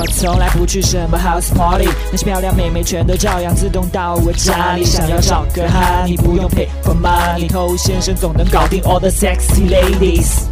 我从来不去什么 house party，那些漂亮妹妹全都照样自动到我家里。想要找个哈，你不用 pay for money，偷先生总能搞定 all the sexy ladies。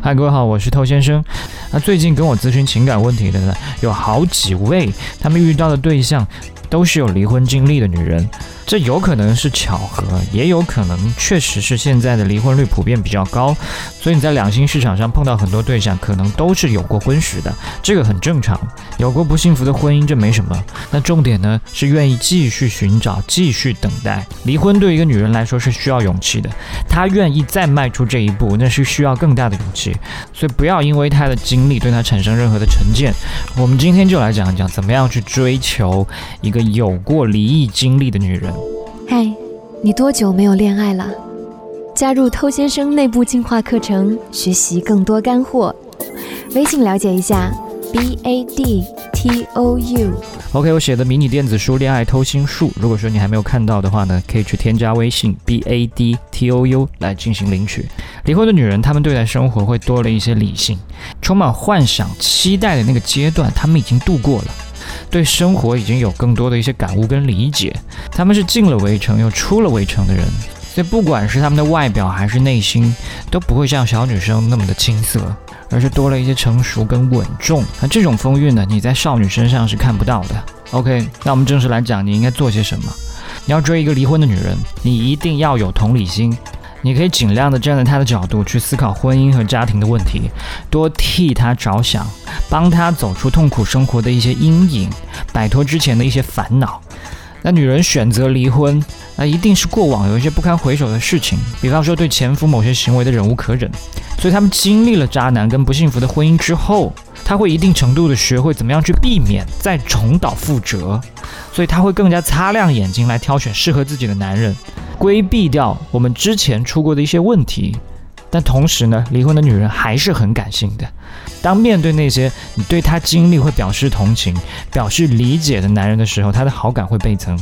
嗨，各位好，我是偷先生。那最近跟我咨询情感问题的呢，有好几位，他们遇到的对象都是有离婚经历的女人。这有可能是巧合，也有可能确实是现在的离婚率普遍比较高，所以你在两性市场上碰到很多对象，可能都是有过婚史的，这个很正常。有过不幸福的婚姻，这没什么。那重点呢是愿意继续寻找，继续等待。离婚对一个女人来说是需要勇气的，她愿意再迈出这一步，那是需要更大的勇气。所以不要因为她的经历对她产生任何的成见。我们今天就来讲一讲，怎么样去追求一个有过离异经历的女人。嗨，你多久没有恋爱了？加入偷先生内部进化课程，学习更多干货。微信了解一下，b a d t o u。OK，我写的迷你电子书《恋爱偷心术》，如果说你还没有看到的话呢，可以去添加微信 b a d t o u 来进行领取。离婚的女人，她们对待生活会多了一些理性，充满幻想、期待的那个阶段，她们已经度过了。对生活已经有更多的一些感悟跟理解，他们是进了围城又出了围城的人，所以不管是他们的外表还是内心，都不会像小女生那么的青涩，而是多了一些成熟跟稳重。那这种风韵呢，你在少女身上是看不到的。OK，那我们正式来讲，你应该做些什么？你要追一个离婚的女人，你一定要有同理心。你可以尽量的站在他的角度去思考婚姻和家庭的问题，多替他着想，帮他走出痛苦生活的一些阴影，摆脱之前的一些烦恼。那女人选择离婚，那一定是过往有一些不堪回首的事情，比方说对前夫某些行为的忍无可忍，所以他们经历了渣男跟不幸福的婚姻之后，他会一定程度的学会怎么样去避免再重蹈覆辙，所以他会更加擦亮眼睛来挑选适合自己的男人。规避掉我们之前出过的一些问题，但同时呢，离婚的女人还是很感性的。当面对那些你对她经历会表示同情、表示理解的男人的时候，她的好感会倍增，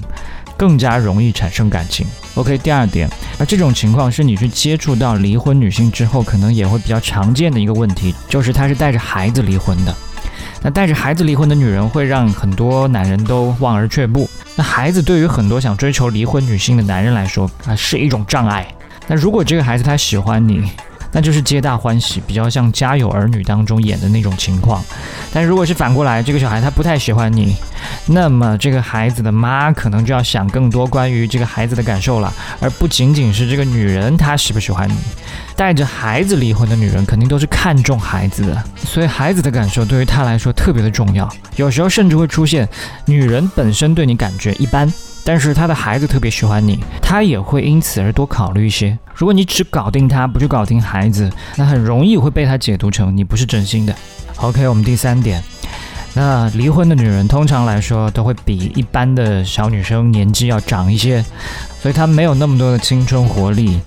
更加容易产生感情。OK，第二点，而这种情况是你去接触到离婚女性之后，可能也会比较常见的一个问题，就是她是带着孩子离婚的。那带着孩子离婚的女人会让很多男人都望而却步。那孩子对于很多想追求离婚女性的男人来说啊，是一种障碍。那如果这个孩子他喜欢你，那就是皆大欢喜，比较像《家有儿女》当中演的那种情况。但如果是反过来，这个小孩他不太喜欢你，那么这个孩子的妈可能就要想更多关于这个孩子的感受了，而不仅仅是这个女人她喜不喜欢你。带着孩子离婚的女人肯定都是看重孩子的，所以孩子的感受对于她来说特别的重要。有时候甚至会出现，女人本身对你感觉一般。但是她的孩子特别喜欢你，她也会因此而多考虑一些。如果你只搞定她，不去搞定孩子，那很容易会被她解读成你不是真心的。OK，我们第三点，那离婚的女人通常来说都会比一般的小女生年纪要长一些，所以她没有那么多的青春活力，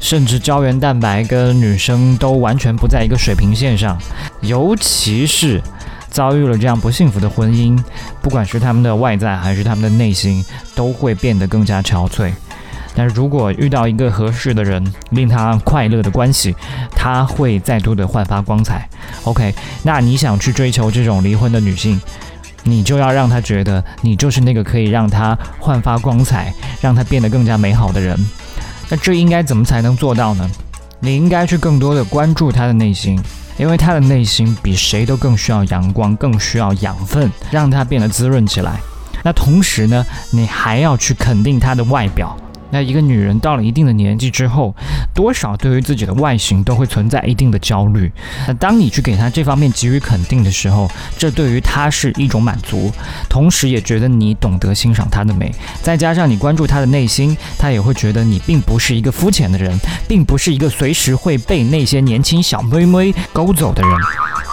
甚至胶原蛋白跟女生都完全不在一个水平线上，尤其是。遭遇了这样不幸福的婚姻，不管是他们的外在还是他们的内心，都会变得更加憔悴。但是如果遇到一个合适的人，令他快乐的关系，他会再度的焕发光彩。OK，那你想去追求这种离婚的女性，你就要让她觉得你就是那个可以让她焕发光彩，让她变得更加美好的人。那这应该怎么才能做到呢？你应该去更多的关注他的内心。因为他的内心比谁都更需要阳光，更需要养分，让他变得滋润起来。那同时呢，你还要去肯定他的外表。那一个女人到了一定的年纪之后，多少对于自己的外形都会存在一定的焦虑。那当你去给她这方面给予肯定的时候，这对于她是一种满足，同时也觉得你懂得欣赏她的美。再加上你关注她的内心，她也会觉得你并不是一个肤浅的人，并不是一个随时会被那些年轻小妹妹勾走的人。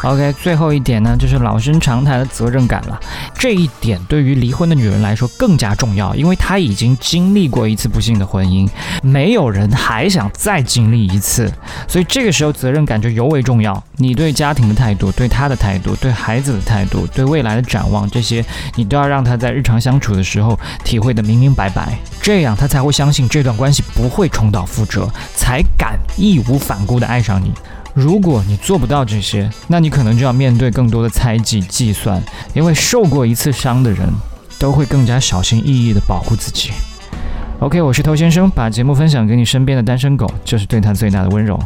OK，最后一点呢，就是老生常谈的责任感了。这一点对于离婚的女人来说更加重要，因为她已经经历过一次不幸的婚姻，没有人还想再经历一次，所以这个时候责任感就尤为重要。你对家庭的态度、对她的态度、对孩子的态度、对未来的展望，这些你都要让她在日常相处的时候体会的明明白白，这样她才会相信这段关系不会重蹈覆辙，才敢义无反顾的爱上你。如果你做不到这些，那你可能就要面对更多的猜忌、计算，因为受过一次伤的人，都会更加小心翼翼地保护自己。OK，我是头先生，把节目分享给你身边的单身狗，就是对他最大的温柔。